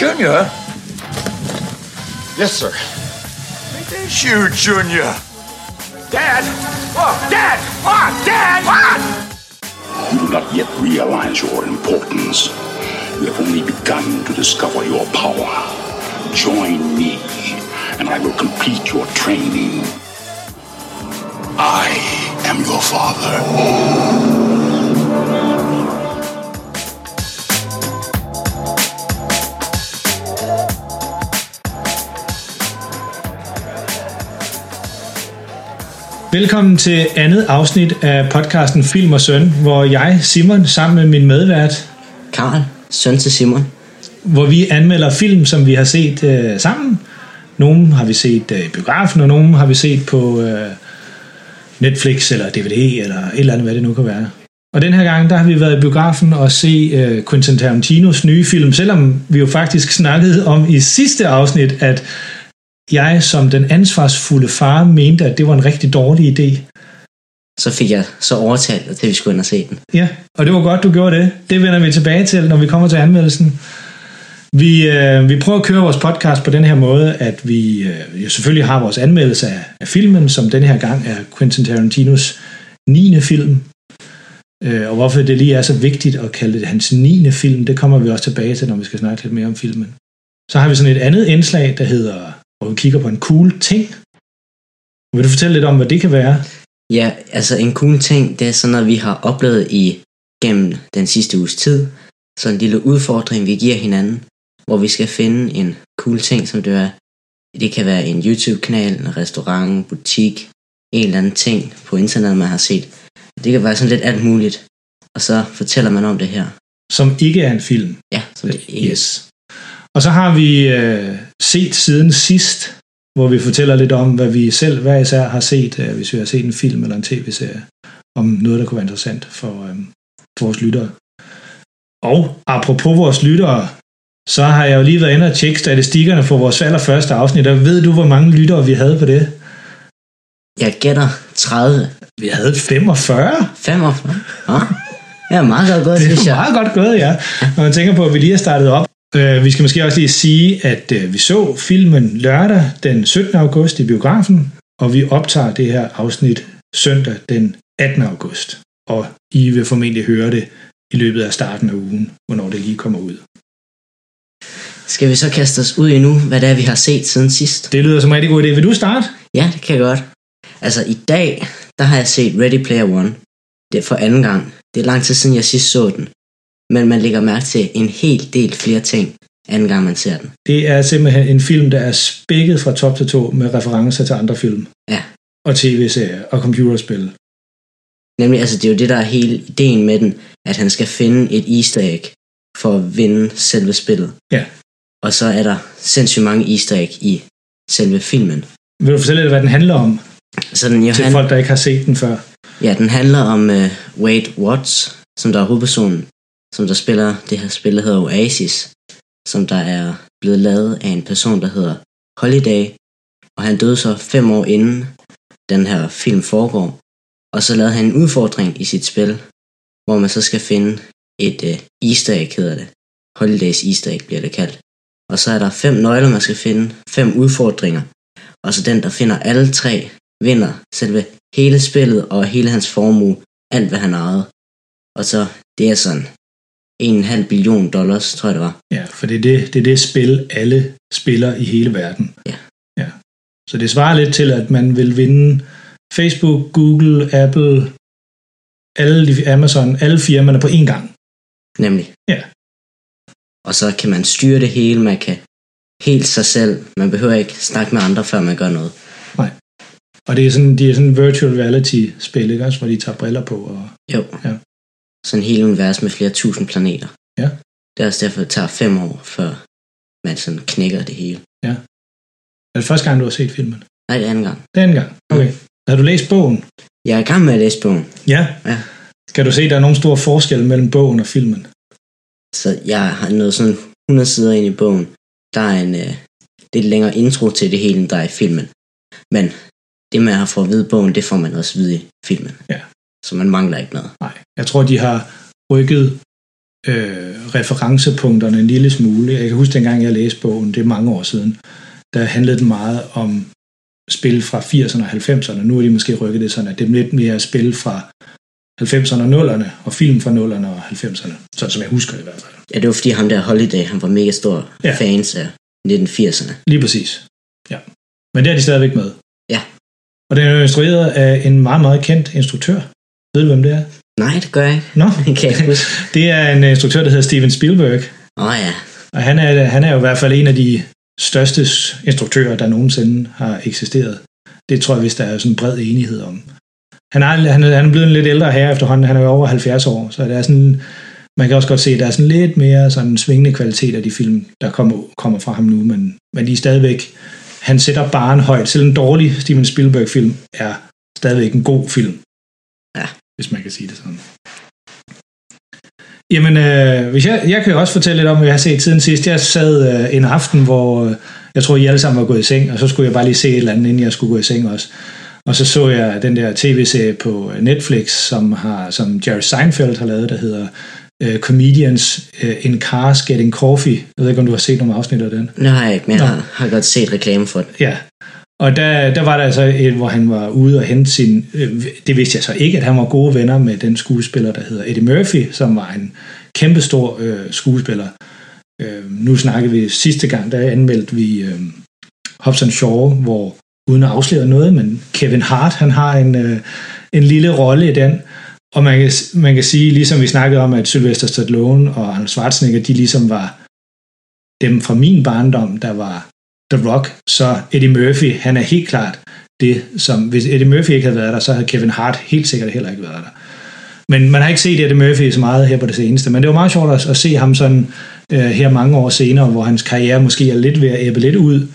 Junior? Yes, sir. It is you, Junior. Dad! Oh, Dad! Oh, Dad! What? You do not yet realize your importance. You have only begun to discover your power. Join me, and I will complete your training. I am your father. Velkommen til andet afsnit af podcasten Film og Søn, hvor jeg, Simon, sammen med min medvært, Karl, søn til Simon. hvor vi anmelder film, som vi har set øh, sammen. Nogle har vi set øh, i biografen, og nogle har vi set på øh, Netflix eller DVD eller et eller andet, hvad det nu kan være. Og den her gang, der har vi været i biografen og se øh, Quentin Tarantinos nye film, selvom vi jo faktisk snakkede om i sidste afsnit, at jeg som den ansvarsfulde far mente, at det var en rigtig dårlig idé. Så fik jeg så overtalt dig til, vi skulle ind og se den. Ja, og det var godt, du gjorde det. Det vender vi tilbage til, når vi kommer til anmeldelsen. Vi, øh, vi prøver at køre vores podcast på den her måde, at vi øh, jo selvfølgelig har vores anmeldelse af, af filmen, som den her gang er Quentin Tarantinos 9. film. Øh, og hvorfor det lige er så vigtigt at kalde det hans 9. film, det kommer vi også tilbage til, når vi skal snakke lidt mere om filmen. Så har vi sådan et andet indslag, der hedder, hvor vi kigger på en cool ting. Vil du fortælle lidt om, hvad det kan være? Ja, altså en cool ting, det er sådan noget, vi har oplevet i gennem den sidste uges tid. Så en lille udfordring, vi giver hinanden, hvor vi skal finde en cool ting, som det er. Det kan være en YouTube-kanal, en restaurant, butik, en eller anden ting på internettet, man har set. Det kan være sådan lidt alt muligt. Og så fortæller man om det her. Som ikke er en film. Ja, som det ikke. Yes. Og så har vi øh, set siden sidst, hvor vi fortæller lidt om, hvad vi selv hver især har set, øh, hvis vi har set en film eller en tv-serie, om noget, der kunne være interessant for, øh, for vores lyttere. Og apropos vores lyttere, så har jeg jo lige været inde og tjekke statistikkerne for vores allerførste afsnit, og ved du, hvor mange lyttere vi havde på det? Jeg gætter 30. Vi havde 45. 45. Ja, ja meget godt gået, Det synes er jeg. meget godt gået, ja. Når man tænker på, at vi lige har startet op. Øh, vi skal måske også lige sige, at øh, vi så filmen lørdag den 17. august i biografen, og vi optager det her afsnit søndag den 18. august. Og I vil formentlig høre det i løbet af starten af ugen, hvornår det lige kommer ud. Skal vi så kaste os ud i nu, hvad det er, vi har set siden sidst? Det lyder som en rigtig god idé. Vil du starte? Ja, det kan jeg godt. Altså, i dag, der har jeg set Ready Player One. Det er for anden gang. Det er lang tid siden, jeg sidst så den. Men man lægger mærke til en hel del flere ting, anden gang man ser den. Det er simpelthen en film, der er spækket fra top til to med referencer til andre film. Ja. Og tv-serier og computerspil. Nemlig, altså, det er jo det, der er hele ideen med den, at han skal finde et easter egg for at vinde selve spillet. Ja. Og så er der sindssygt mange easter egg i selve filmen. Vil du fortælle lidt, hvad den handler om Så den, jo, til han, folk, der ikke har set den før? Ja, den handler om uh, Wade Watts, som der er hovedpersonen, som der spiller det her spil, der hedder Oasis, som der er blevet lavet af en person, der hedder Holiday, og han døde så fem år inden den her film foregår, og så lavede han en udfordring i sit spil, hvor man så skal finde et øh, easter egg, hedder det. Holidays easter egg bliver det kaldt. Og så er der fem nøgler, man skal finde, fem udfordringer, og så den, der finder alle tre, vinder selve hele spillet og hele hans formue, alt hvad han ejede. Og så, det er sådan, en en halv billion dollars, tror jeg det var. Ja, for det er det, det er det spil, alle spiller i hele verden. Ja. ja. Så det svarer lidt til, at man vil vinde Facebook, Google, Apple, alle de, Amazon, alle firmaerne på én gang. Nemlig. Ja. Og så kan man styre det hele, man kan helt sig selv. Man behøver ikke snakke med andre, før man gør noget. Nej. Og det er sådan, de er sådan virtual reality-spil, ikke også, hvor de tager briller på. Og, Jo. Ja. Sådan en hel univers med flere tusind planeter. Ja. Det er også derfor, det tager fem år, før man sådan knækker det hele. er det første gang, du har set filmen? Nej, det er anden gang. Den anden gang. Okay. Har du læst bogen? Jeg er i gang med at læse bogen. Ja. Ja. Kan du se, at der er nogen stor forskel mellem bogen og filmen? Så jeg har nået sådan 100 sider ind i bogen. Der er en øh, lidt længere intro til det hele, end der er i filmen. Men det, man har fået at vide bogen, det får man også at vide i filmen. Ja. Så man mangler ikke noget. Nej. Jeg tror, de har rykket øh, referencepunkterne en lille smule. Jeg kan huske dengang, jeg læste bogen, det er mange år siden, der handlede den meget om spil fra 80'erne og 90'erne. Nu er de måske rykket det sådan, at det er lidt mere spil fra 90'erne og 0'erne, og film fra 0'erne og 90'erne. Sådan som jeg husker det i hvert fald. Ja, det var fordi ham der Holiday, han var mega stor Ja. fans af 1980'erne. Lige præcis. Ja. Men det er de stadigvæk med. Ja. Og den er instrueret af en meget, meget kendt instruktør. Ved du, hvem det er? Nej, det gør jeg ikke. Nå, Det kan jeg ikke huske. det er en instruktør, der hedder Steven Spielberg. Åh oh, ja. Og han er, han er jo i hvert fald en af de største instruktører, der nogensinde har eksisteret. Det tror jeg, hvis der er sådan en bred enighed om. Han er, han han er blevet en lidt ældre her efterhånden. Han er jo over 70 år, så det er sådan, man kan også godt se, at der er sådan lidt mere sådan svingende kvalitet af de film, der kommer, kommer fra ham nu, men, men de er stadigvæk, han sætter baren højt. Selv en dårlig Steven Spielberg-film er stadigvæk en god film. Ja. Hvis man kan sige det sådan. Jamen, øh, hvis jeg, jeg kan jo også fortælle lidt om, hvad jeg har set siden sidst. Jeg sad øh, en aften, hvor øh, jeg tror, I alle sammen var gået i seng, og så skulle jeg bare lige se et eller andet, inden jeg skulle gå i seng også. Og så så jeg den der tv-serie på Netflix, som, har, som Jerry Seinfeld har lavet, der hedder uh, Comedians uh, in Cars Getting Coffee. Jeg ved ikke, om du har set nogle afsnit af den. Ikke, men jeg Nå. har, godt set reklame for det. Ja. Og der, der var der altså et, hvor han var ude og hente sin... Øh, det vidste jeg så ikke, at han var gode venner med den skuespiller, der hedder Eddie Murphy, som var en kæmpestor øh, skuespiller. Øh, nu snakkede vi sidste gang, der anmeldte vi øh, Hobson Shaw, hvor uden at afsløre noget, men Kevin Hart, han har en, øh, en lille rolle i den. Og man kan, man kan sige, ligesom vi snakkede om, at Sylvester Stallone og Arnold Schwarzenegger, de ligesom var dem fra min barndom, der var The Rock, så Eddie Murphy, han er helt klart det, som hvis Eddie Murphy ikke havde været der, så havde Kevin Hart helt sikkert heller ikke været der. Men man har ikke set Eddie Murphy så meget her på det seneste, men det var meget sjovt at, at se ham sådan øh, her mange år senere, hvor hans karriere måske er lidt ved at æbbe lidt ud,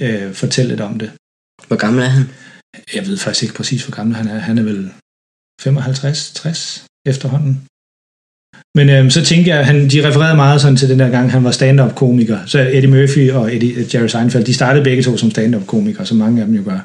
øh, fortælle lidt om det. Hvor gammel er han? Jeg ved faktisk ikke præcis, hvor gammel han er. Han er vel 55-60 efterhånden. Men øhm, så tænkte jeg, han, de refererede meget sådan til den der gang, han var stand-up komiker. Så Eddie Murphy og Eddie, øh, Jerry Seinfeld, de startede begge to som stand-up komikere, som mange af dem jo gør.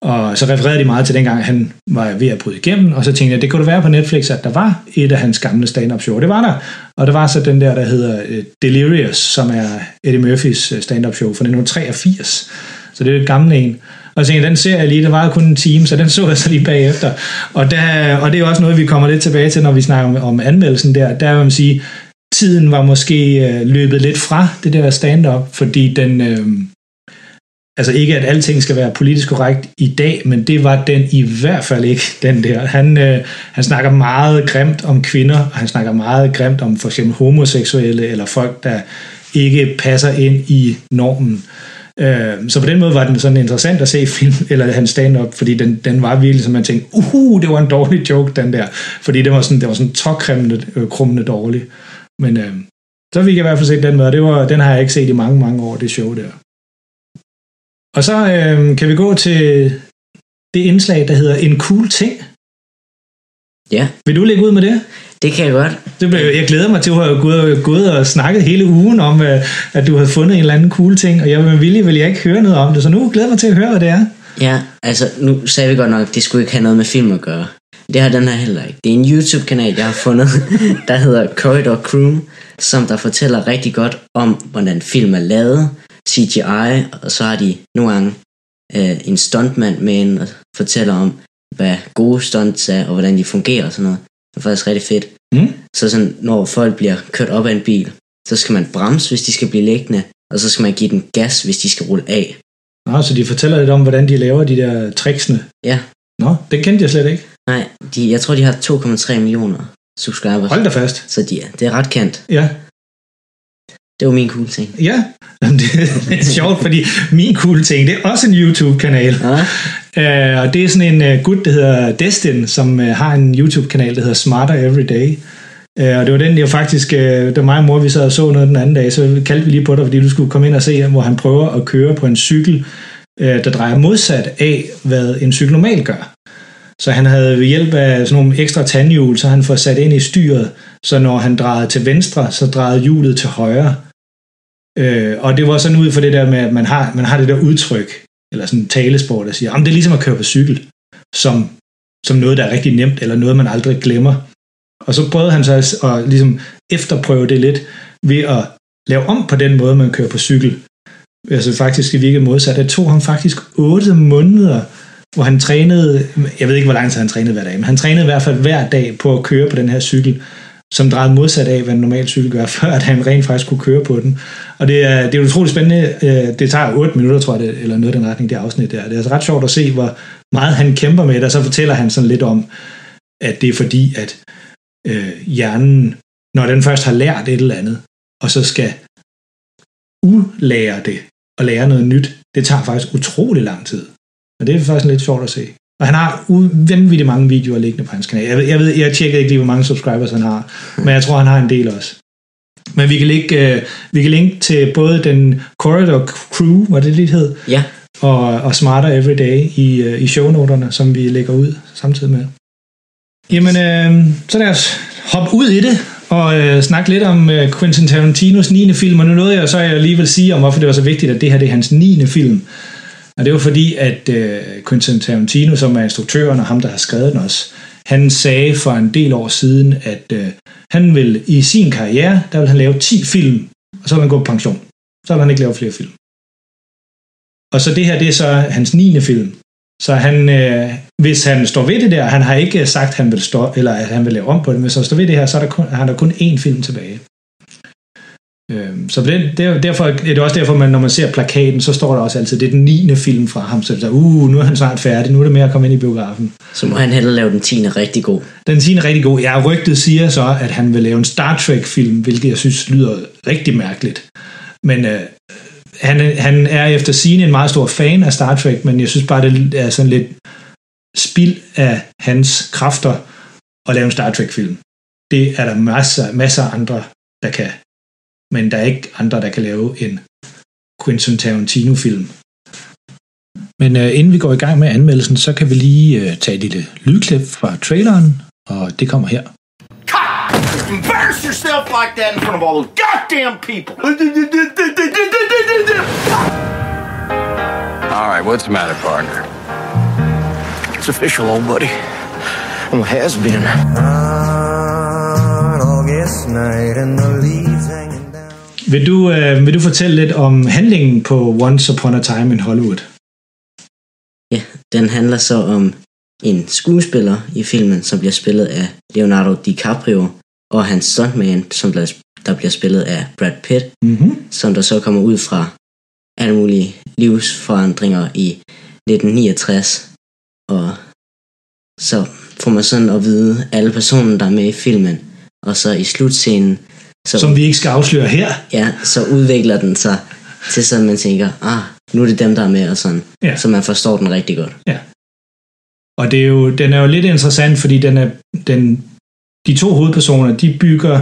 Og så refererede de meget til dengang, han var ved at bryde igennem, og så tænkte jeg, det kunne det være på Netflix, at der var et af hans gamle stand-up show. Det var der. Og der var så den der, der hedder øh, Delirious, som er Eddie Murphys øh, stand-up show fra 1983. Så det er et gammelt en. Og så tænkte den ser jeg lige, det var kun en time, så den så jeg så lige bagefter. Og, der, og det er jo også noget, vi kommer lidt tilbage til, når vi snakker om, om anmeldelsen der. Der vil man sige, tiden var måske øh, løbet lidt fra det der stand-up, fordi den... Øh, altså ikke, at alting skal være politisk korrekt i dag, men det var den i hvert fald ikke, den der. Han, øh, han snakker meget grimt om kvinder, og han snakker meget grimt om for eksempel homoseksuelle, eller folk, der ikke passer ind i normen. Øh, Øhm, så på den måde var den sådan interessant at se film, eller hans stand-up, fordi den, den var virkelig, som man tænkte, uhu, det var en dårlig joke, den der. Fordi det var sådan, det var sådan tåkrummende øh, krummende dårlig. Men øh, så fik jeg i hvert fald set den med, og det var, den har jeg ikke set i mange, mange år, det show der. Og så øh, kan vi gå til det indslag, der hedder En cool ting. Ja, Vil du lægge ud med det? det kan jeg godt. det blev, jeg glæder mig til, at du har gået, gået og snakket hele ugen om, øh, at du havde fundet en eller anden cool ting, og jeg med vilje vil jeg ikke høre noget om det, så nu glæder jeg mig til at høre, hvad det er. Ja, altså nu sagde vi godt nok, at det skulle ikke have noget med film at gøre. Det har den her heller ikke. Det er en YouTube-kanal, jeg har fundet, der hedder Corridor Crew, som der fortæller rigtig godt om, hvordan film er lavet, CGI, og så har de nogle gange øh, en stuntmand med ind og fortæller om, hvad gode stunts er, og hvordan de fungerer og sådan noget. Det er faktisk rigtig fedt. Mm. Så sådan, når folk bliver kørt op af en bil, så skal man bremse, hvis de skal blive liggende, og så skal man give den gas, hvis de skal rulle af. Nå, så de fortæller lidt om, hvordan de laver de der tricksene. Ja, Nå, det kendte jeg slet ikke. nej, de, jeg tror, de har 2,3 millioner subscribers. Hold da fast. Så de, det er ret kendt. Ja, Det var min cool ting. ja. Det, det er sjovt, fordi min cool ting, det er også en YouTube-kanal. Ja, Uh, og det er sådan en uh, gut, der hedder Destin, som uh, har en YouTube-kanal, der hedder Smarter Every Day. Uh, og det var den, jeg faktisk, uh, var mig og mor, vi sad og så noget den anden dag, så kaldte vi lige på dig, fordi du skulle komme ind og se, hvor han prøver at køre på en cykel, uh, der drejer modsat af, hvad en cykel normalt gør. Så han havde ved hjælp af sådan nogle ekstra tandhjul, så han får sat ind i styret, så når han drejede til venstre, så drejede hjulet til højre. Øh, og det var sådan ud for det der med, at man har, man har det der udtryk, eller sådan en talesport, der siger, om det er ligesom at køre på cykel, som, som noget, der er rigtig nemt, eller noget, man aldrig glemmer. Og så prøvede han så at, at ligesom efterprøve det lidt ved at lave om på den måde, man kører på cykel. Altså faktisk i virkelig modsat. Det tog ham faktisk 8 måneder, hvor han trænede, jeg ved ikke, hvor lang tid han trænede hver dag, men han trænede i hvert fald hver dag på at køre på den her cykel, som drejede modsat af, hvad en normal cykel gør, før at han rent faktisk kunne køre på den. Og det er, det er utroligt spændende. Øh, det tager 8 minutter, tror jeg, det, eller noget i den retning, det afsnit der. Det er altså ret sjovt at se, hvor meget han kæmper med det, og så fortæller han sådan lidt om, at det er fordi, at øh, hjernen, når den først har lært et eller andet, og så skal ulære det og lære noget nyt, det tager faktisk utrolig lang tid. Og det er faktisk lidt sjovt at se. Og han har vanvittigt mange videoer liggende på hans kanal. Jeg ved, jeg, ved, jeg tjekker ikke lige, hvor mange subscribers han har, men jeg tror, han har en del også. Men vi kan linke, uh, vi kan linke til både den Corridor Crew, hvad det lige hed, Ja, og, og Smarter Everyday i, uh, i shownoterne, som vi lægger ud samtidig med. Jamen, øh, så lad os hoppe ud i det og øh, snakke lidt om øh, Quentin Tarantinos 9. film, og nu nåede jeg så jeg lige vil sige om, hvorfor det var så vigtigt, at det her det er hans 9. film. Og det var fordi, at øh, Quentin Tarantino, som er instruktøren og ham, der har skrevet den også, han sagde for en del år siden, at øh, han vil i sin karriere, der vil han lave 10 film, og så vil han gå på pension. Så vil han ikke lave flere film. Og så det her, det er så hans 9. film. Så han, øh, hvis han står ved det der, han har ikke sagt, at han vil, stå, eller at han vil lave om på det, men hvis han står ved det her, så er der kun, han der kun én film tilbage. Øhm, Så den, der, derfor er det også derfor, man, når man ser plakaten, så står der også altid, det er den 9. film fra ham, så det er, uh, nu er han snart færdig, nu er det med at komme ind i biografen. så må han hellere lave den 10. rigtig god. Den 10. er rigtig god. Ja, rygtet siger så, at han vil lave en Star Trek-film, hvilket jeg synes lyder rigtig mærkeligt. Men øh, han, er- han er efter sigende en meget stor fan af Star Trek, men jeg synes bare, det er sådan lidt spild af hans kræfter at lave en Star Trek-film. Det er der masser, masser af andre, der kan. Men der er ikke andre, der kan lave en Quentin Tarantino-film. Men øh, inden vi går i gang med anmeldelsen, så kan vi lige øh, tage et lille lydklip fra traileren, og det kommer her. Cut! Embarrass yourself like that in front of all those goddamn people! All right, what's the matter, partner? It's official, old buddy. Well, has been. on August night and the leaves hanging. Vil du, øh, vil du fortælle lidt om handlingen på Once Upon a Time in Hollywood? Ja, den handler så om en skuespiller i filmen, som bliver spillet af Leonardo DiCaprio, og hans stuntman, som der, der bliver spillet af Brad Pitt, Mm-hmm. som der så kommer ud fra alle mulige livsforandringer i 1969. Og så får man sådan at vide alle personer, der er med i filmen. Og så i slutscenen, så, Som vi ikke skal afsløre her. ja, så udvikler den sig til sådan, man tænker, ah, nu er det dem, der er med, og sådan. Ja. Så man forstår den rigtig godt. Og det er jo, den er jo lidt interessant, fordi den er, den, de to hovedpersoner, de bygger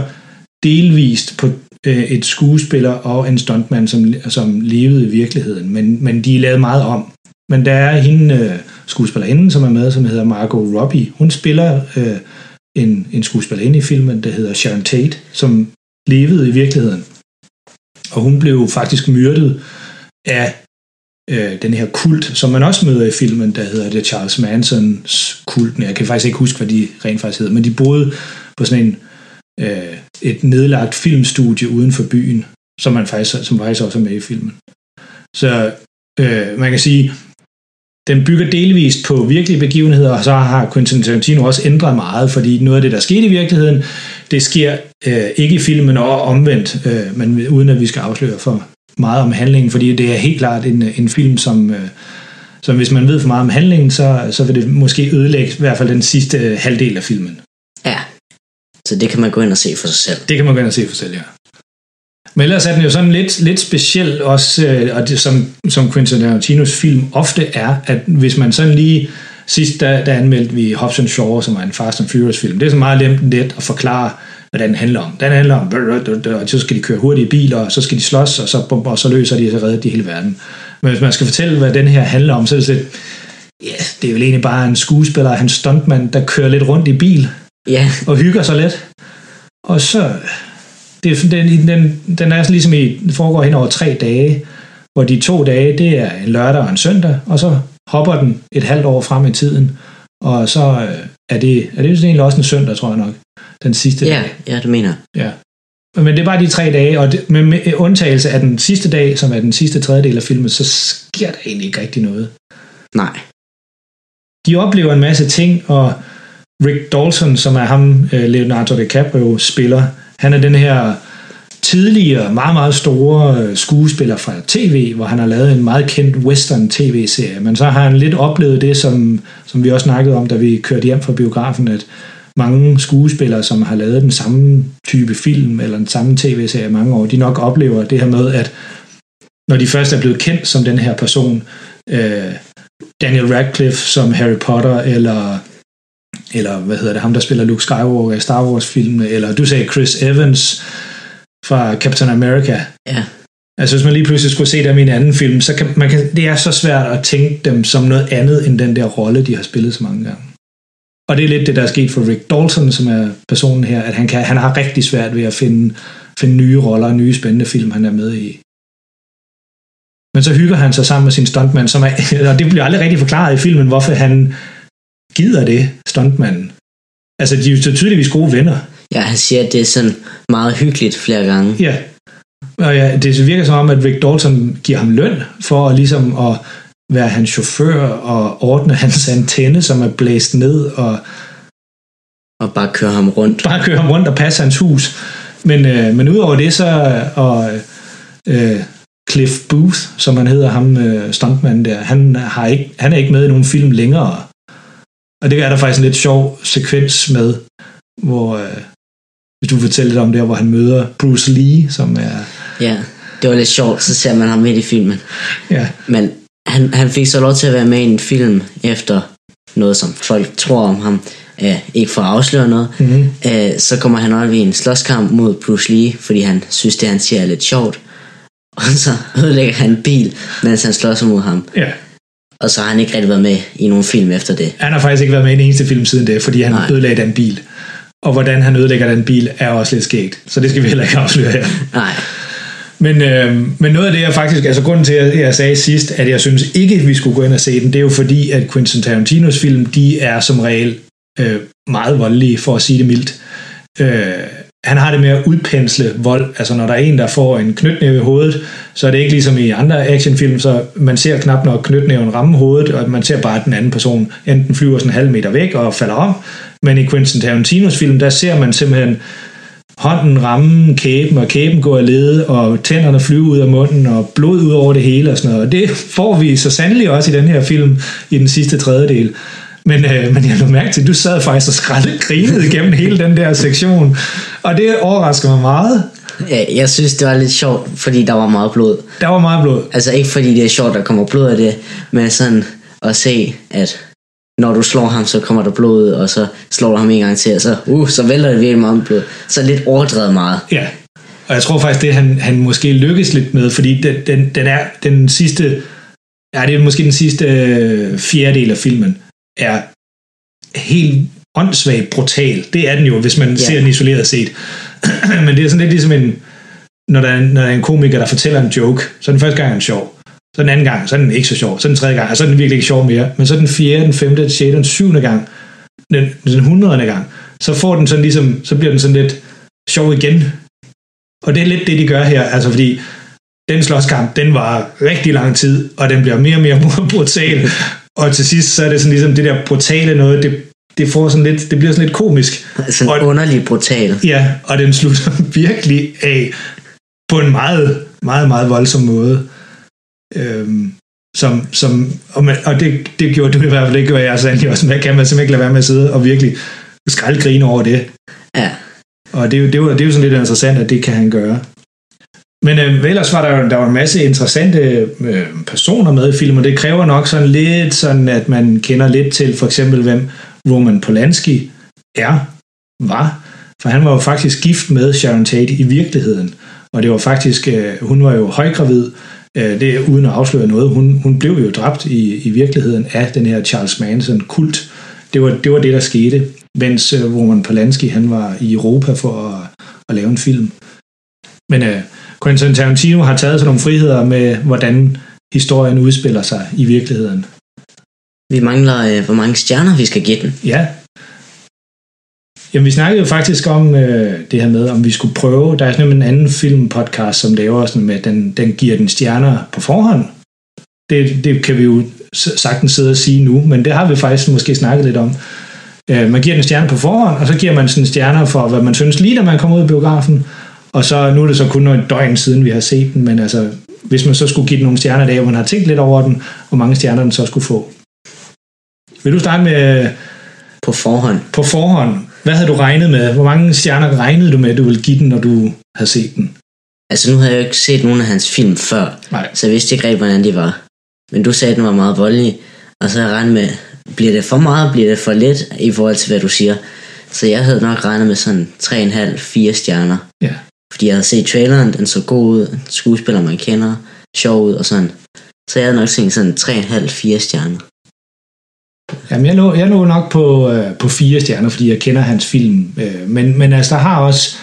delvist på øh, et skuespiller og en stuntman, som, som levede i virkeligheden, men, men de er lavet meget om. Men der er hende, øh, skuespillerinde, som er med, som hedder Margot Robbie. Hun spiller øh, en, en skuespillerinde i filmen, der hedder Sharon Tate, som levede i virkeligheden. Og hun blev faktisk myrdet af øh, den her kult, som man også møder i filmen, der hedder det Charles Mansons kulten. Jeg kan faktisk ikke huske, hvad de rent faktisk hedder, men de boede på sådan en øh, et nedlagt filmstudie uden for byen, som man faktisk, som faktisk også er med i filmen. Så øh, man kan sige, den bygger delvist på virkelige begivenheder, og så har Quentin Tarantino også ændret meget, fordi noget af det, der skete i virkeligheden, det sker øh, ikke i filmen og omvendt, øh, men uden at vi skal afsløre for meget om handlingen, fordi det er helt klart en, en film, som, øh, som hvis man ved for meget om handlingen, så, så vil det måske ødelægge i hvert fald den sidste øh, halvdel af filmen. Ja, så det kan man gå ind og se for sig selv. Det kan man gå ind og se for selv, ja. Men ellers er den jo sådan lidt, lidt speciel også, øh, og det, som, som Quentin Tarantinos film ofte er, at hvis man sådan lige, sidst der, der anmeldte vi Hobbs and Shaw, som er en Fast and Furious film, det er så meget let, let at forklare, hvad den handler om. Den handler om, og så skal de køre hurtige biler, og så skal de slås, og så, og så løser de, og så redder de hele verden. Men hvis man skal fortælle, hvad den her handler om, så er det sådan, ja, det er vel egentlig bare en skuespiller, han stuntmand, der kører lidt rundt i bil, Ja, og hygger sig lidt. Og så, det, er- den, den, den er sådan ligesom i, foregår hen over tre dage, hvor de to dage, det er en lørdag og en søndag, og så hopper den et halvt år frem i tiden, og så øh, er det, er det vist egentlig også en søndag, tror jeg nok, den sidste Ja, dag. ja, det mener. Ja. Men det er bare de tre dage, og det, med, med undtagelse af den sidste dag, som er den sidste tredjedel af filmen, så sker der egentlig ikke rigtig noget. Nej. De oplever en masse ting, og Rick Dalton, som er ham, øh, Leonardo DiCaprio spiller, han er den her tidligere, meget, meget store øh, skuespiller fra tv, hvor han har lavet en meget kendt western tv-serie, men så har han lidt oplevet det, som, som vi også snakkede om, da vi kørte hjem fra biografen, at mange skuespillere, som har lavet den samme type film eller den samme tv-serie mange år, de nok oplever det her med, at når de først er blevet kendt som den her person, øh, Daniel Radcliffe som Harry Potter, eller eller hvad hedder det, ham der spiller Luke Skywalker i Star Wars filmene, eller du sagde Chris Evans fra Captain America. Ja. Altså hvis man lige pludselig skulle se dem i en anden film, så kan man kan, det er så svært at tænke dem som noget andet end den der rolle, de har spillet så mange gange. Og det er lidt det, der er sket for Rick Dalton, som er personen her, at han, kan, han har rigtig svært ved at finde, finde nye roller og nye spændende film, han er med i. Men så hygger han sig sammen med sin stuntman, som er, og det bliver aldrig rigtig forklaret i filmen, hvorfor han gider det, stuntmanden. Altså, de er jo så tydeligvis gode venner. Ja, han siger, at det er sådan meget hyggeligt flere gange. Ja. Og ja, det virker som om, at Rick Dalton giver ham løn for at, ligesom at være hans chauffør og ordne hans antenne, som er blæst ned, og Og bare køre ham rundt. bare køre ham rundt og passe hans hus. Men, øh, men udover det, så og, øh, Cliff Booth, som han hedder, ham øh, stuntmanden der, han, har ikke, han er ikke med i nogen film længere. Og det er der faktisk en lidt sjov sekvens med, hvor, øh, hvis du fortæller lidt om det, hvor han møder Bruce Lee, som er, Ja, det var lidt sjovt, så ser man ham midt i filmen. ja, Men han, han fik så lov til at være med i en film efter noget, som folk tror om ham. Uh, ikke for at afsløre noget. Mhm. Uh, så kommer han op i en slåskamp mod Bruce Lee, fordi han synes, det han siger er lidt sjovt. Og så ødelægger han en bil, mens han slås mod ham. ja. Og så har han ikke rigtig været med i nogen film efter det. Han har faktisk ikke været med i en eneste film siden det, fordi han Nej. ødelagde den bil. Og hvordan han ødelægger den bil, er også lidt skægt. Så det skal vi heller ikke afsløre her. Nej, Men, øh, men noget af det, jeg faktisk, altså grunden til, at jeg sagde sidst, at jeg synes ikke, at vi skulle gå ind og se den, det er jo fordi, at Quentin Tarantinos film, de er som regel øh, meget voldelige, for at sige det mildt. Øh, han har det med at udpensle vold. Altså når der er en, der får en knytnæve i hovedet, så er det ikke ligesom i andre actionfilm, så man ser knap nok knytnæven ramme hovedet, og man ser bare, at den anden person enten flyver sådan en halv meter væk og falder om. Men i Quentin Tarantinos film, der ser man simpelthen hånden ramme kæben, og kæben går af lede, og tænderne flyver ud af munden, og blod ud over det hele og sådan noget. Og det får vi så sandelig også i den her film, i den sidste tredjedel. Men, øh, men jeg lå mærke til, at du sad faktisk og skrælle grinede igennem hele den der sektion. Og det overrasker mig meget. jeg, jeg synes, det var lidt sjovt, fordi der var meget blod. Der var meget blod. Altså ikke fordi det er sjovt, at der kommer blod af det, men sådan at se, at når du slår ham, så kommer der blod og så slår du ham en gang til, og så, uh, så vælter det virkelig meget blod. Så lidt overdrevet meget. Ja, og jeg tror faktisk, det han, han måske lykkes lidt med, fordi den, den, den er den sidste, ja, det er måske den sidste øh, fjerdedel af filmen, er helt åndssvagt brutal. Det er den jo, hvis man Ja. ser den isoleret set. Men det er sådan lidt ligesom en, når der, er, en- når der er en komiker, der fortæller en joke, så den første gang er den sjov. Så den anden gang, så er den ikke så sjov. Så den tredje gang, så er den virkelig ikke sjov mere. Men så den fjerde, den femte, den sjette, den syvende gang, den, den hundredende gang, så får den sådan ligesom, så bliver den sådan lidt sjov igen. Og det er lidt det, de gør her, altså fordi den slåskamp, den var rigtig lang tid, og den bliver mere og mere brutal. Og til sidst, så er det sådan ligesom det der brutale noget, det, det får sådan lidt, det bliver sådan lidt komisk. Sådan Og- underligt brutal. Ja, og den slutter virkelig af på en meget, meget, meget voldsom måde. Øhm, som, som, og, man, og det, det gjorde du i hvert fald, det gjorde jeg sandelig også, men kan man simpelthen ikke lade være med at sidde og virkelig skraldgrine over det. Ja, Og det, er jo- det, er jo- det er jo sådan lidt interessant, at det kan han gøre. Men øh, ellers var der jo der var en masse interessante øh, personer med i filmen, og det kræver nok sådan lidt sådan, at man kender lidt til for eksempel, hvem Roman Polanski er, var. For han var jo faktisk gift med Sharon Tate i virkeligheden. Og det var faktisk, øh, hun var jo højgravid, øh, det uden at afsløre noget. Hun, hun blev jo dræbt i, i virkeligheden af den her Charles Manson-kult. Det var, det var det, der skete, mens øh, Roman Polanski han var i Europa for at, at lave en film. Men øh, Quentin Tarantino har taget sig nogle friheder med, hvordan historien udspiller sig i virkeligheden. Vi mangler, øh, hvor mange stjerner vi skal give den. Ja. Jamen, vi snakkede jo faktisk om øh, det her med, om vi skulle prøve. Der er sådan en anden filmpodcast, som laver sådan med, at den, den giver den stjerner på forhånd. Det, det kan vi jo sagtens sidde og sige nu, men det har vi faktisk måske snakket lidt om. Øh, man giver den stjerne på forhånd, og så giver man sådan stjerner for, hvad man synes lige, da man kommer ud af biografen. Og så nu er det så kun et døgn siden, vi har set den, men altså, hvis man så skulle give den nogle stjerner i dag, hvor man har tænkt lidt over den, hvor mange stjerner den så skulle få. Vil du starte med På forhånd. på forhånd? Hvad havde du regnet med? Hvor mange stjerner regnede du med, at du ville give den, når du havde set den? Altså nu havde jeg jo ikke set nogen af hans film før, Nej. så jeg vidste ikke rigtig, hvordan de var. Men du sagde, at den var meget voldelig, og så jeg regnet med, bliver det for meget, bliver det for lidt i forhold til, hvad du siger. Så jeg havde nok regnet med sådan 3,5-4 stjerner. Ja. Fordi jeg havde set traileren, den så god ud, skuespiller man kender, sjov ud og sådan. Så jeg havde nok tænkt sådan 3,5-4 stjerner. Jamen, jeg lå, jeg lå nok på, øh, på fire stjerner, fordi jeg kender hans film. Øh, men, men altså, der har også...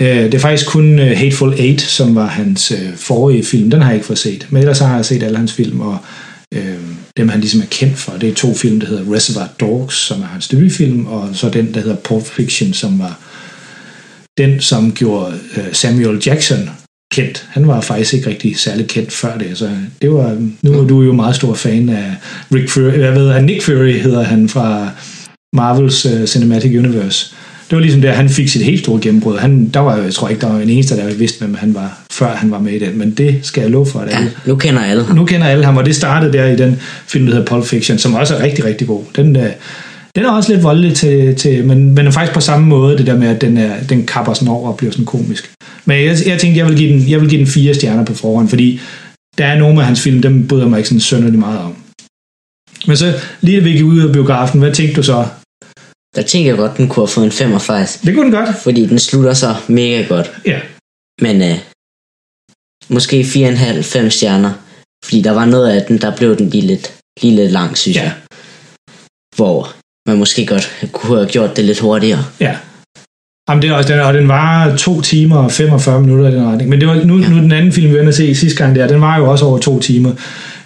Øh, det er faktisk kun øh, Hateful Eight, som var hans øh, forrige film. Den har jeg ikke fået set. Men ellers har jeg set alle hans film, og øh, dem han ligesom er kendt for. Det er to film, der hedder Reservoir Dogs, som er hans debutfilm, og så den, der hedder Pulp Fiction, som var den, som gjorde øh, Samuel Jackson kendt. Han var faktisk ikke rigtig særlig kendt før det, så det var, nu er du jo meget stor fan af Rick Fury, jeg ved, at Nick Fury hedder han fra Marvels uh, Cinematic Universe. Det var ligesom der, han fik sit helt store gennembrud. Han, der var, jeg tror ikke, der var en eneste, der vidste, hvem han var, før han var med i den, men det skal jeg love for, at Ja, alle, nu kender alle ham. nu kender alle ham, og det startede der i den film, der hedder Pulp Fiction, som også er rigtig, rigtig god. Den, øh, den er også lidt voldelig til, til men, men er faktisk på samme måde, det der med, at den, er, den kapper sådan over og bliver sådan komisk. Men jeg, jeg tænkte, jeg vil, give den, jeg vil give den fire stjerner på forhånd, fordi der er nogle af hans film, dem bryder mig ikke sådan sønderlig meget om. Men så lige da vi gik ud af biografen, hvad tænkte du så? Der tænker jeg godt, den kunne have fået en femmer faktisk. Det kunne den godt. Fordi den slutter så mega godt. Ja. Men øh, måske 4,5-5 stjerner. Fordi der var noget af den, der blev den lige lidt, lige lidt lang, synes Ja. jeg. Hvor man måske godt kunne have gjort det lidt hurtigere. Ja. Jamen, det er også, den, og den var to timer og 45 minutter i den retning. Men det var, nu, ja. nu den anden film, vi var at se sidste gang der, den var jo også over to timer.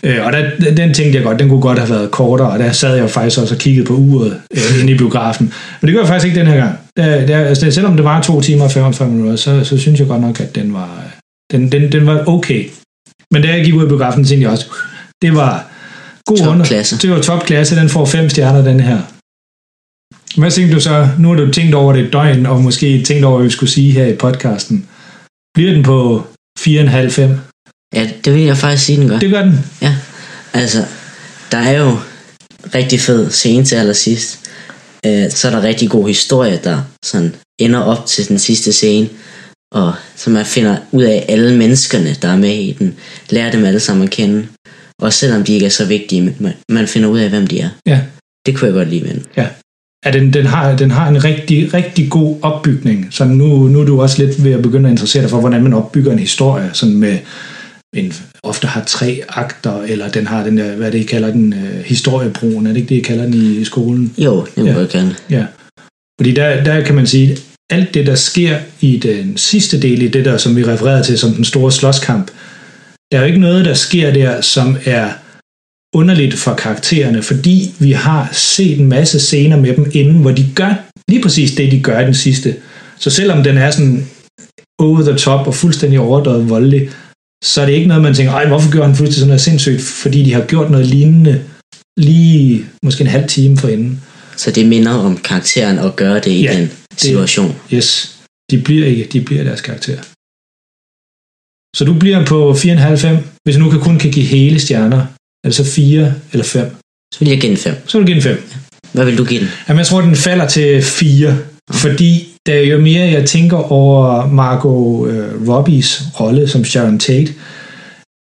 Øh, og der, den tænkte jeg godt, den kunne godt have været kortere, og der sad jeg faktisk også og kiggede på uret øh, inde i biografen. Men det gør jeg faktisk ikke den her gang. Der, der, altså, selvom det var to timer og 45 minutter, så, så synes jeg godt nok, at den var, den, den, den var okay. Men da jeg gik ud af biografen, tænkte jeg også, det var god under. Det var topklasse, den får fem stjerner, den her. Hvad tænkte du så? Nu har du tænkt over det et døgn, og måske tænkt over, hvad vi skulle sige her i podcasten. Bliver den på 4,5-5? Ja, det vil jeg faktisk sige, den gør. Det gør den. Ja, altså, der er jo rigtig fed scene til allersidst. Øh, så er der rigtig god historie, der sådan ender op til den sidste scene. Og så man finder ud af alle menneskerne, der er med i den. Lærer dem alle sammen at kende. Og selvom de ikke er så vigtige, men man, man finder ud af, hvem de er. Ja. Det kunne jeg godt lide med den. Ja. Ja, den, den, har, den har en rigtig, rigtig god opbygning. Så nu, nu er du også lidt ved at begynde at interessere dig for, hvordan man opbygger en historie, sådan med en, ofte har tre akter, eller den har den der, hvad det I kalder den, øh, historiebroen, er det ikke det, I kalder den i, i skolen? Jo, det må Ja. jeg gerne. Ja. Fordi der, der kan man sige, alt det, der sker i den sidste del, i det der, som vi refererede til som den store slåskamp, der er jo ikke noget, der sker der, som er underligt for karaktererne, fordi vi har set en masse scener med dem inden, hvor de gør lige præcis det, de gør i den sidste. Så selvom den er sådan over the top og fuldstændig overdrevet voldelig, så er det ikke noget, man tænker, ej, hvorfor gjorde han fuldstændig sådan noget sindssygt? Fordi de har gjort noget lignende lige måske en halv time forinden. Så det minder om karakteren at gøre det i Ja, den situation. Yes, de bliver ikke, de bliver deres karakter. Så du bliver på 4,5, hvis du nu kan kun kan give hele stjerner, altså 4 eller 5. Så vil jeg give den 5. Så vil du give den 5. Hvad vil du give den? Jamen, jeg tror, den falder til 4, fordi der jo mere jeg tænker over Margot øh, Robbies rolle som Sharon Tate,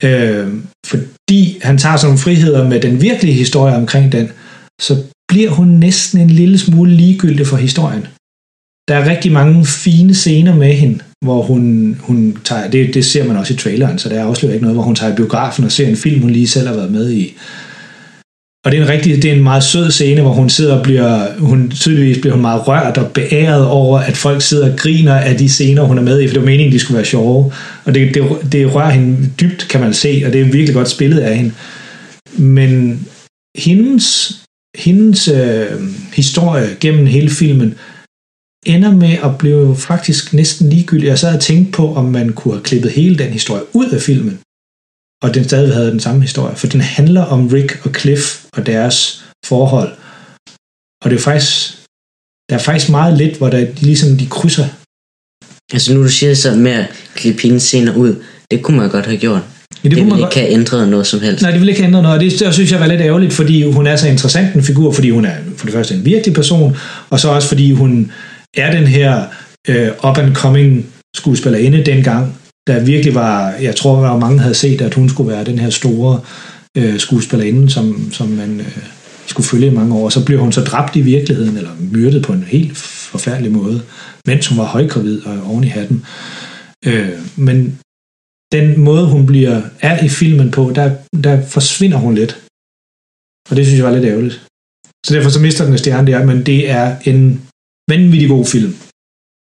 øh, fordi han tager sådan nogle friheder med den virkelige historie omkring den, så bliver hun næsten en lille smule ligegyldig for historien. Der er rigtig mange fine scener med hende, hvor hun, hun tager, det, det ser man også i traileren, så der afslører ikke noget, hvor hun tager i biografen og ser en film, hun lige selv har været med i. Og det er en rigtig, det er en meget sød scene, hvor hun sidder og bliver, hun tydeligvis bliver hun meget rørt og beæret over, at folk sidder og griner af de scener, hun er med i, for det var meningen, de skulle være sjove. Og det, det, det rører hende dybt, kan man se, og det er virkelig godt spillet af hende. Men hendes, hendes øh, historie gennem hele filmen ender med at blive faktisk næsten ligegyldig. Jeg sad og tænkte på, om man kunne have klippet hele den historie ud af filmen, og den stadig havde den samme historie, for den handler om Rick og Cliff og deres forhold. Og det er faktisk, der er faktisk meget lidt, hvor der, de ligesom de krydser. Altså nu du siger så med at klippe hendes scener ud, det kunne man godt have gjort. Ja, Det, det ville godt- ikke have ændret noget som helst. Nej, det vil ikke ændre noget, og det, det synes jeg var lidt ærgerligt, fordi hun er så interessant en figur, fordi hun er for det første en virkelig person, og så også fordi hun er den her øh, up-and-coming skuespillerinde dengang, der virkelig var, jeg tror, der var mange havde set, at hun skulle være den her store øh, skuespillerinde, som, som man øh, skulle følge i mange år. Så blev hun så dræbt i virkeligheden, eller myrdet på en helt forfærdelig måde, mens hun var højgravid og oven i hatten. Øh, men den måde, hun bliver er i filmen på, der, der forsvinder hun lidt. Og det synes jeg var lidt ærgerligt. Så derfor så mister den en stjerne der, men det er en vanvittig god film.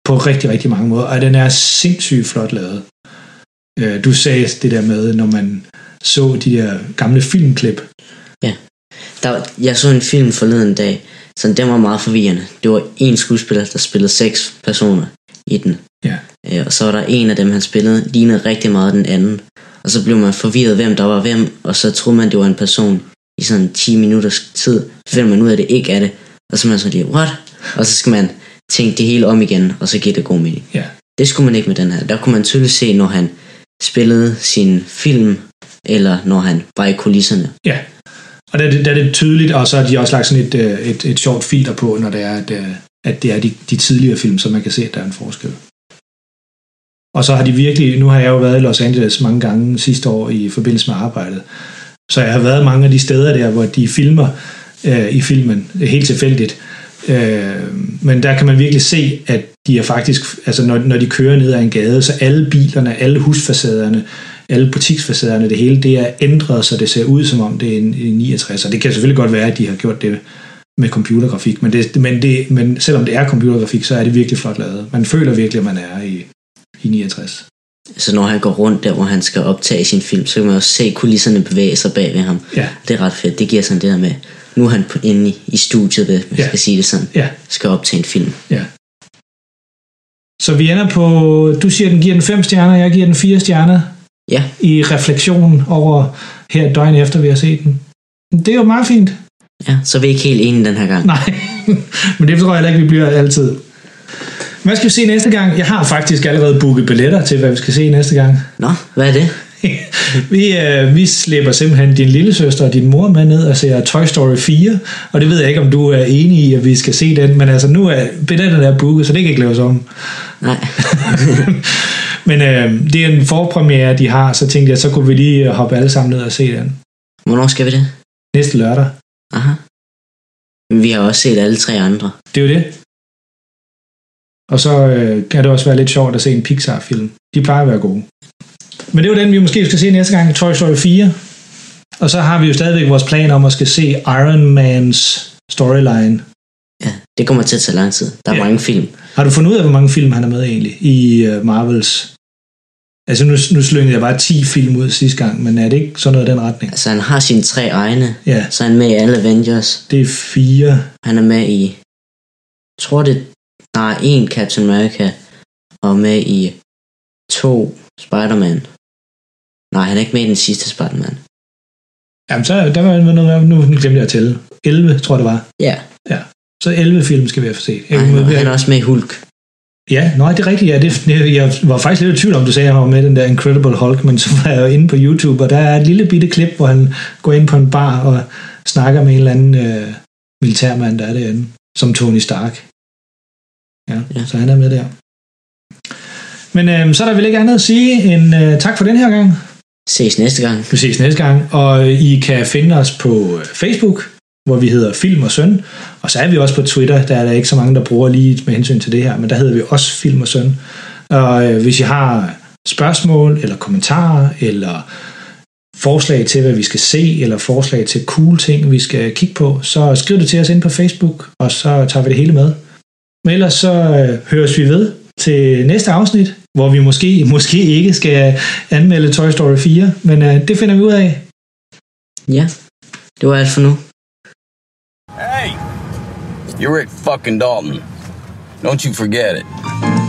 På rigtig, rigtig mange måder. Og den er sindssygt flot lavet. Øh, Du sagde det der med, når man så de der gamle filmklip. Der, jeg så en film forleden dag, så den var meget forvirrende. Det var en skuespiller, der spillede seks personer i den. Ja. Øh, og så var der en af dem, han spillede, lignede rigtig meget den anden. Og så blev man forvirret, hvem der var hvem, og så troede man, det var en person i sådan 10 minutters tid. Så finder man ud af, det ikke er det. Og så er man sådan lige, what? Og så skal man tænke det hele om igen, og så giver det god mening. Ja. Det skulle man ikke med den her. Der kunne man tydeligt se, når han spillede sin film, eller når han var i kulisserne. Ja. Og der, er det- der er det tydeligt, og så har de også lagt sådan et, øh, et, et sjovt filter på, når det er, at, øh, at det er de, de tidligere film, så man kan se, at der er en forskel. Og så har de virkelig, nu har jeg jo været i Los Angeles mange gange sidste år i forbindelse med arbejdet, så jeg har været mange af de steder der, hvor de filmer øh, i filmen, helt tilfældigt. Øh, men der kan man virkelig se, at de er faktisk, altså når, når de kører ned ad en gade, så alle bilerne, alle husfacaderne, alle butiksfacaderne, det hele, det er ændret, så det ser ud som om det er en, en 69. Og det kan selvfølgelig godt være, at de har gjort det med computergrafik, men, det, men, det, men selvom det er computergrafik, så er det virkelig flot lavet. Man føler virkelig, at man er i, i 69. Så når han går rundt der, hvor han skal optage sin film, så kan man også se kulisserne bevæge sig bag ved ham. Ja. Det er ret fedt. Det giver sådan det der med, nu er han på- inde i, studiet, hvis man Ja. skal sige det sådan, Ja, skal optage en film. ja. Så vi ender på, du siger, den giver den fem stjerner, jeg giver den fire stjerner Ja, i refleksion over her et døgn efter, vi har set den. Det er jo meget fint. ja, så er vi ikke helt enige den her gang. Nej, men det tror jeg heller ikke, vi bliver altid. Hvad skal vi se næste gang? Jeg har faktisk allerede booket billetter til, hvad vi skal se næste gang. Nå, hvad er det? vi, øh, vi slipper simpelthen din lille søster og din mor med ned og ser Toy Story 4, og det ved jeg ikke, om du er enig i, at vi skal se den, men altså nu er billetterne er booket, så det kan ikke laves om. Nej, Men øh, det er en forpremiere, de har, så tænkte jeg, så kunne vi lige hoppe alle sammen ned og se den hvornår skal vi det? næste lørdag. Aha. Vi har også set alle tre andre. Det er jo det. Og så øh, kan det også være lidt sjovt at se en Pixar-film. De plejer at være gode. Men det er jo den, vi måske skal se næste gang, Toy Story 4. Og så har vi jo stadigvæk vores plan om at skal se Iron Mans storyline. Ja, det kommer til at tage lang tid. Der er Ja. mange film. Har du fundet ud af, hvor mange film han er med egentlig i uh, Marvels? Altså nu, nu slyngede jeg bare 10 film ud sidste gang, men er det ikke sådan noget i den retning? Altså, han har sine tre egne. Ja, Så er han med i alle Avengers. det er fire. Han er med i... Jeg tror det... Nej, en Captain America. Og med i to Spider-Man. Nej, han er ikke med i den sidste Spider-Man. Jamen så der var noget, nu glemte jeg at tælle. 11, tror jeg det var. Ja, Så 11 film skal vi have set. Ej, han, han er også med i Hulk. Ja, nej, det er rigtigt. Ja, det, jeg var faktisk lidt i tvivl om, du sagde, at han var med den der Incredible Hulk, men så var jeg jo inde på YouTube, og der er et lille bitte klip, hvor han går ind på en bar og snakker med en eller anden øh, militærmand, der er derinde, som Tony Stark. Ja, ja. Ja. så han er med der. Men øh, så er der vel ikke andet at sige end øh, tak for den her gang. Ses næste gang. Vi ses næste gang, og I kan finde os på øh, Facebook, hvor vi hedder Film og Søn, og så er vi også på Twitter, der er der ikke så mange, der bruger lige med hensyn til det her, men der hedder vi også Film og Søn. Og øh, hvis I har spørgsmål, eller kommentarer, eller forslag til, hvad vi skal se, eller forslag til cool ting, vi skal kigge på, så skriv det til os ind på Facebook, og så tager vi det hele med. Men ellers så øh, høres vi ved til næste afsnit, hvor vi måske, måske ikke skal anmelde Toy Story 4, men øh, det finder vi ud af. Ja, det var alt for nu. Hey, you're Rick fucking Dalton. Don't you forget it.